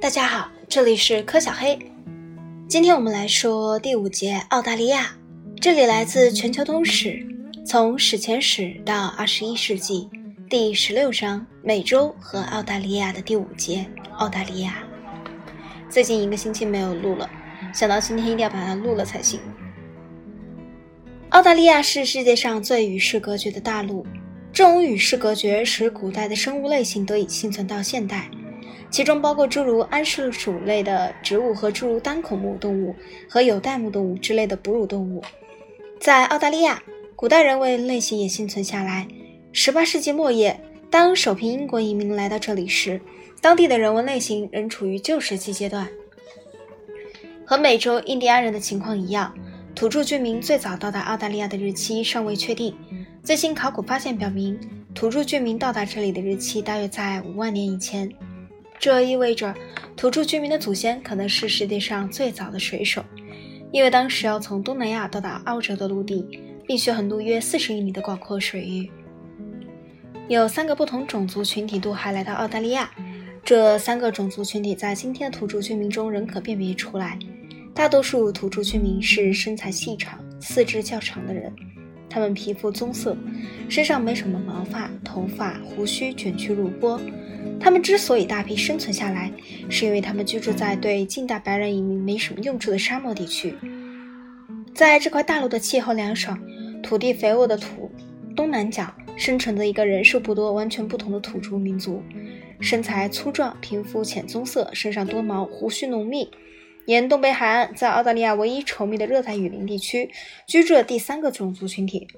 大家好，这里是柯小黑。今天我们来说第五节澳大利亚，这里来自全球通史，从史前史到二十一世纪，第十六章美洲和澳大利亚的第五节澳大利亚。最近一个星期没有录了，想到今天一定要把它录了才行。澳大利亚是世界上最与世隔绝的大陆，这种与世隔绝使古代的生物类型得以幸存到现代。其中包括诸如桉树属类的植物和诸如单孔目动物和有袋目动物之类的哺乳动物。在澳大利亚，古代人为类型也幸存下来。18世纪末叶，当首批英国移民来到这里时，当地的人文类型仍处于旧石器阶段。和美洲印第安人的情况一样，土著居民最早到达澳大利亚的日期尚未确定。最新考古发现表明，土著居民到达这里的日期大约在5万年以前。这意味着土著居民的祖先可能是世界上最早的水手，因为当时要从东南亚到达澳洲的陆地，必须横渡约四十英里的广阔水域。有三个不同种族群体渡海来到澳大利亚，这三个种族群体在今天的土著居民中仍可辨别出来。大多数土著居民是身材细长、四肢较长的人，他们皮肤棕色，身上没什么毛发，头发、胡须卷曲如波。他们之所以大批生存下来，是因为他们居住在对近代白人移民没什么用处的沙漠地区。在这块大陆的气候凉爽、土地肥沃的土东南角，生存着一个人数不多、完全不同的土著民族，身材粗壮，皮肤浅棕色，身上多毛，胡须浓密。沿东北海岸，在澳大利亚唯一稠密的热带雨林地区，居住了第三个种族群体，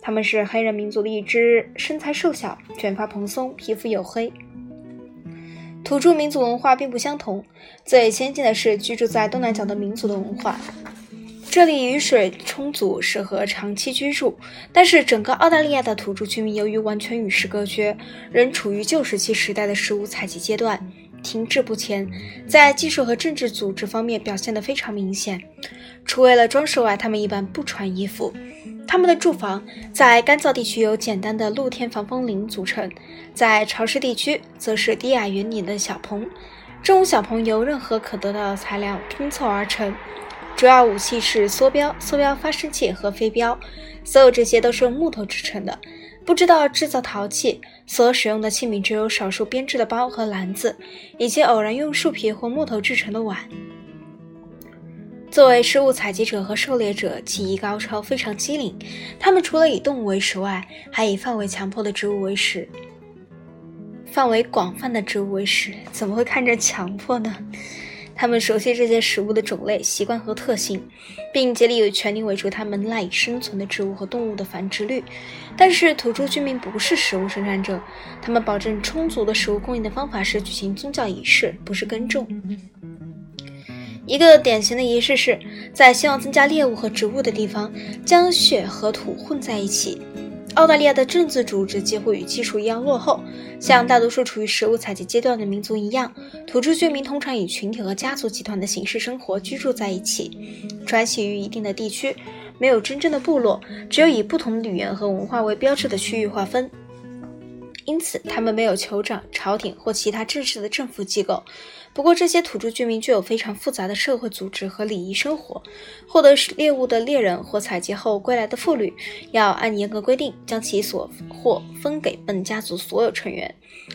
他们是黑人民族的一支，身材瘦小，卷发蓬松，皮肤黝黑。土著民族文化并不相同，最先进的是居住在东南角的民族的文化。这里雨水充足，适合长期居住。但是整个澳大利亚的土著居民由于完全与世隔绝，仍处于旧石器时代的食物采集阶段，停滞不前，在技术和政治组织方面表现得非常明显。除为了装饰外，他们一般不穿衣服。他们的住房在干燥地区由简单的露天防风林组成，在潮湿地区则是低矮圆顶的小棚。这种小棚由任何可得到的材料拼凑而成，主要武器是梭镖、梭镖发射器和飞镖，所有这些都是用木头制成的。不知道制造陶器，所使用的器皿只有少数编织的包和篮子，以及偶然用树皮或木头制成的碗。作为食物采集者和狩猎者，技艺高超，非常机灵。他们除了以动物为食外，还以范围强迫的植物为食。范围广泛的植物为食，怎么会看着强迫呢？他们熟悉这些食物的种类、习惯和特性，并竭力以全力维持它们赖以生存的植物和动物的繁殖率。但是，土著居民不是食物生产者，他们保证充足的食物供应的方法是举行宗教仪式，不是耕种。一个典型的仪式是在希望增加猎物和植物的地方，将血和土混在一起。澳大利亚的政治组织几乎与技术一样落后，像大多数处于食物采集阶段的民族一样，土著居民通常以群体和家族集团的形式生活居住在一起，转徙于一定的地区，没有真正的部落，只有以不同的语言和文化为标志的区域划分。因此，他们没有酋长、朝廷或其他正式的政府机构。不过，这些土著居民具有非常复杂的社会组织和礼仪生活。获得猎物的猎人或采集后归来的妇女，要按严格规定将其所获分给本家族所有成员。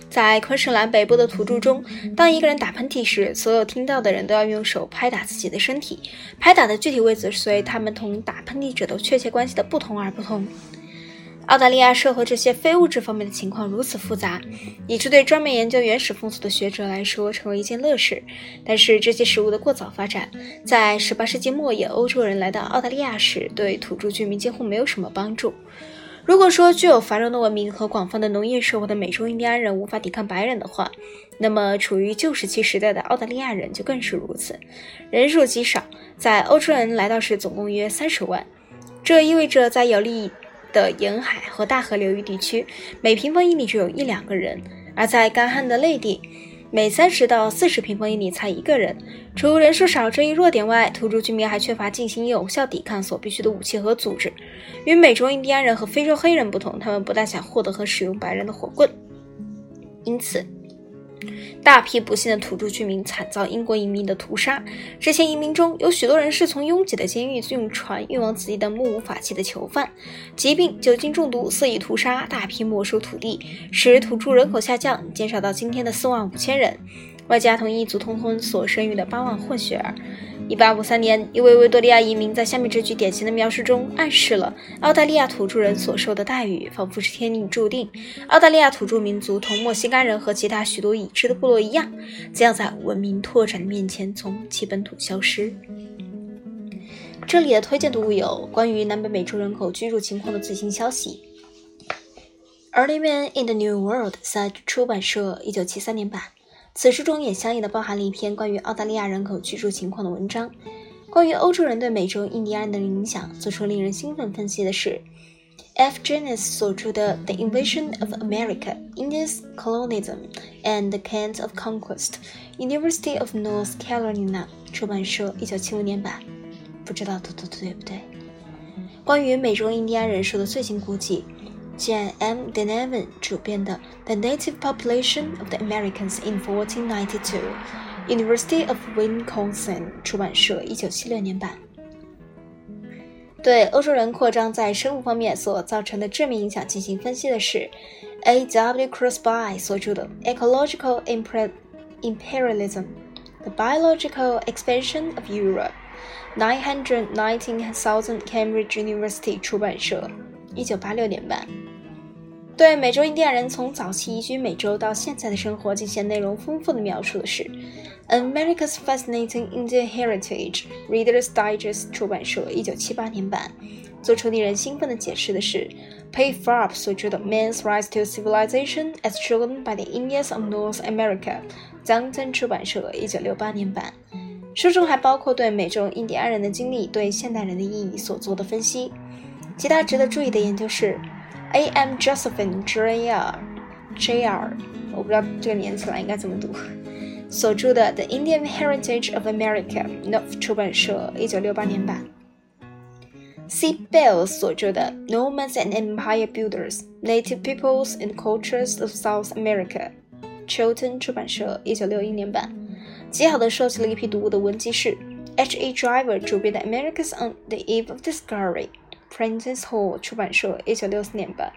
在昆士兰北部的土著中，当一个人打喷嚏时，所有听到的人都要用手拍打自己的身体，拍打的具体位置随他们同打喷嚏者的确切关系的不同而不同。澳大利亚社会这些非物质方面的情况如此复杂，以致对专门研究原始风俗的学者来说成为一件乐事。但是这些食物的过早发展，在十八世纪末叶欧洲人来到澳大利亚时，对土著居民几乎没有什么帮助。如果说具有繁荣的文明和广泛的农业社会的美洲印第安人无法抵抗白人的话，那么处于旧石器时代的澳大利亚人就更是如此，人数极少，在欧洲人来到时总共约三十万。这意味着在有利。的沿海和大河流域地区，每平方英里只有一两个人；而在干旱的内地，每三十到四十平方英里才一个人。除人数少这一弱点外，土著居民还缺乏进行有效抵抗所必需的武器和组织。与美洲印第安人和非洲黑人不同，他们不但想获得和使用白人的火棍。因此，大批不幸的土著居民惨遭英国移民的屠杀。这些移民中有许多人是从拥挤的监狱用船运往此地的目无法纪的囚犯。疾病、酒精中毒、肆意屠杀、大批没收土地，使土著人口下降，减少到今天的四万五千人。外加同一族通婚所生育的八万混血儿。一八五三年，一位维多利亚移民在下面这句典型的描述中暗示了澳大利亚土著人所受的待遇仿佛是天命注定。澳大利亚土著民族同墨西哥人和其他许多已知的部落一样，将在文明拓展的面前从其本土消失。这里的推荐读物有关于南北美洲人口居住情况的最新消息，《Early Man in the New World》在出版社一九七三年版。此书中也相应的包含了一篇关于澳大利亚人口居住情况的文章。关于欧洲人对美洲印第安人的影响，做出令人兴奋分析的是 F. Jennings 所著的《The Invasion of America: Indians, Colonism, and the Cant of Conquest》，University of North Carolina 出版社一九七五年版。不知道读的对不对？关于美洲印第安人数的最新估计。Jan M. Denevan 主编的《The Native Population of the Americans in 1492》，University of Wisconsin 出版社，一九七六年版。对欧洲人扩张在生物方面所造成的正面影响进行分析的是 A. W. Crosby 所着的《Ecological Imperialism: The Biological Expansion of Europe》，nine hundred nineteen thousand Cambridge University 出版社，一九八六年版。 对美洲印第安人从早期移居美洲到现在的生活进行内容丰富的描述的是《America's Fascinating Indian Heritage》，Reader's Digest 出版社一九七八年版。做出令人兴奋的解释的是 Pay Farb 所著的《Man's Rise to Civilization as Shown by the Indians of North America》，江森出版社一九六八年版。书中还包括对美洲印第安人的经历对现代人的意义所做的分析。其他值得注意的研究是。A. M. Josephine Jr. Jr. 我不知道这个连起来应该怎么读。所着的《The Indian Heritage of America》，North 出版社，一九六八年版。C. Bell 所着的《Nomads and Empire Builders: Native Peoples and Cultures of South America》，Chilton 出版社，一九六一年版。极好的收集了一批读物的文集是 H. E. Driver 主编的《Americans on the Eve of Discovery》。 Princess Hall 出版社，一九六四年版。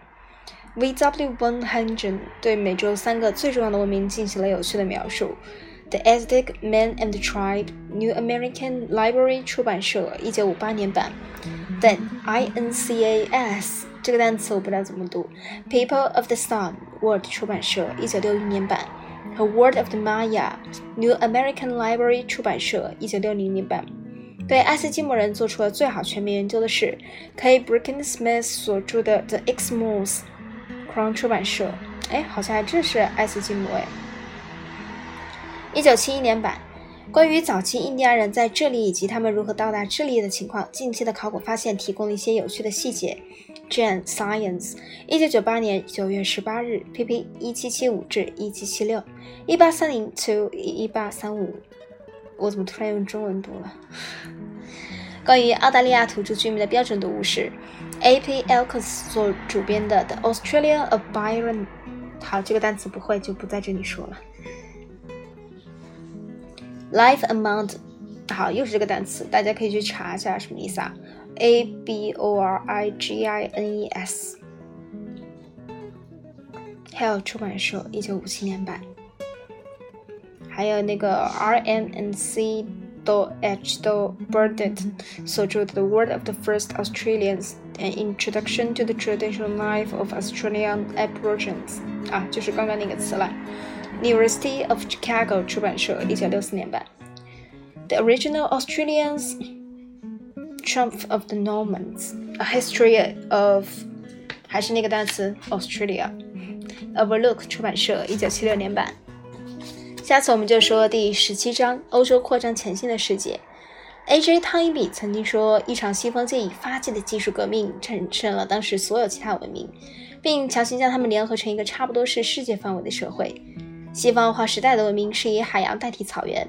V.W. Van Hagen 对美洲三个最重要的文明进行了有趣的描述。The Aztec Man and Tribe New American Library 出版社，一九五八年版。Then I.N.C.A.S 这个单词我不知道怎么读。People of the Sun World 出版社，一九六一年版。和 Word of the Maya New American Library 出版社，一九六零年版。 对爱斯基摩人做出了最好全面研究的是 K. Bricken Smith 所著的《The Eskimos》，Crown 出版社。哎，好像还真是爱斯基摩哎。一九七一年版，关于早期印第安人在这里以及他们如何到达智利的情况，近期的考古发现提供了一些有趣的细节。jan Science，一九九八年九月十八日，pp 一七七五至一七七六，一八三零 to 一八三五。我怎么突然用中文读了？关于澳大利亚土著居民的标准读物是 A.P. Elkins 所主编的《The Australia of Byron》。好，这个单词不会就不在这里说了。Life amount，好，又是这个单词，大家可以去查一下什么意思啊？A.B.O.R.I.G.I.N.E.S。Hell 出版社，一九五七年版。还有那个 R M N C 都 H 都 Burdett 所着的《The Word of the First Australians: An Introduction to the Traditional Life of Australian Aborigines》啊，就是刚刚那个词了。University of Chicago 出版社，一九六四年版。The Original Australians Triumph of the Normans: A History of 还是那个单词 Australia。Overlook 出版社，一九七六年版。 下次我们就说第十七章欧洲扩张前线的世界。A.J. 汤因比曾经说，一场西方借以发迹的技术革命战胜了当时所有其他文明，并强行将它们联合成一个差不多是世界范围的社会。西方化时代的文明是以海洋代替草原，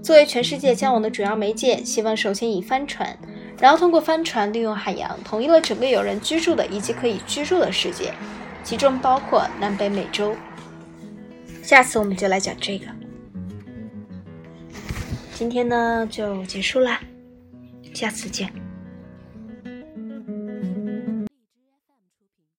作为全世界交往的主要媒介。西方首先以帆船，然后通过帆船利用海洋，统一了整个有人居住的以及可以居住的世界，其中包括南北美洲。下次我们就来讲这个。今天呢就结束啦，下次见。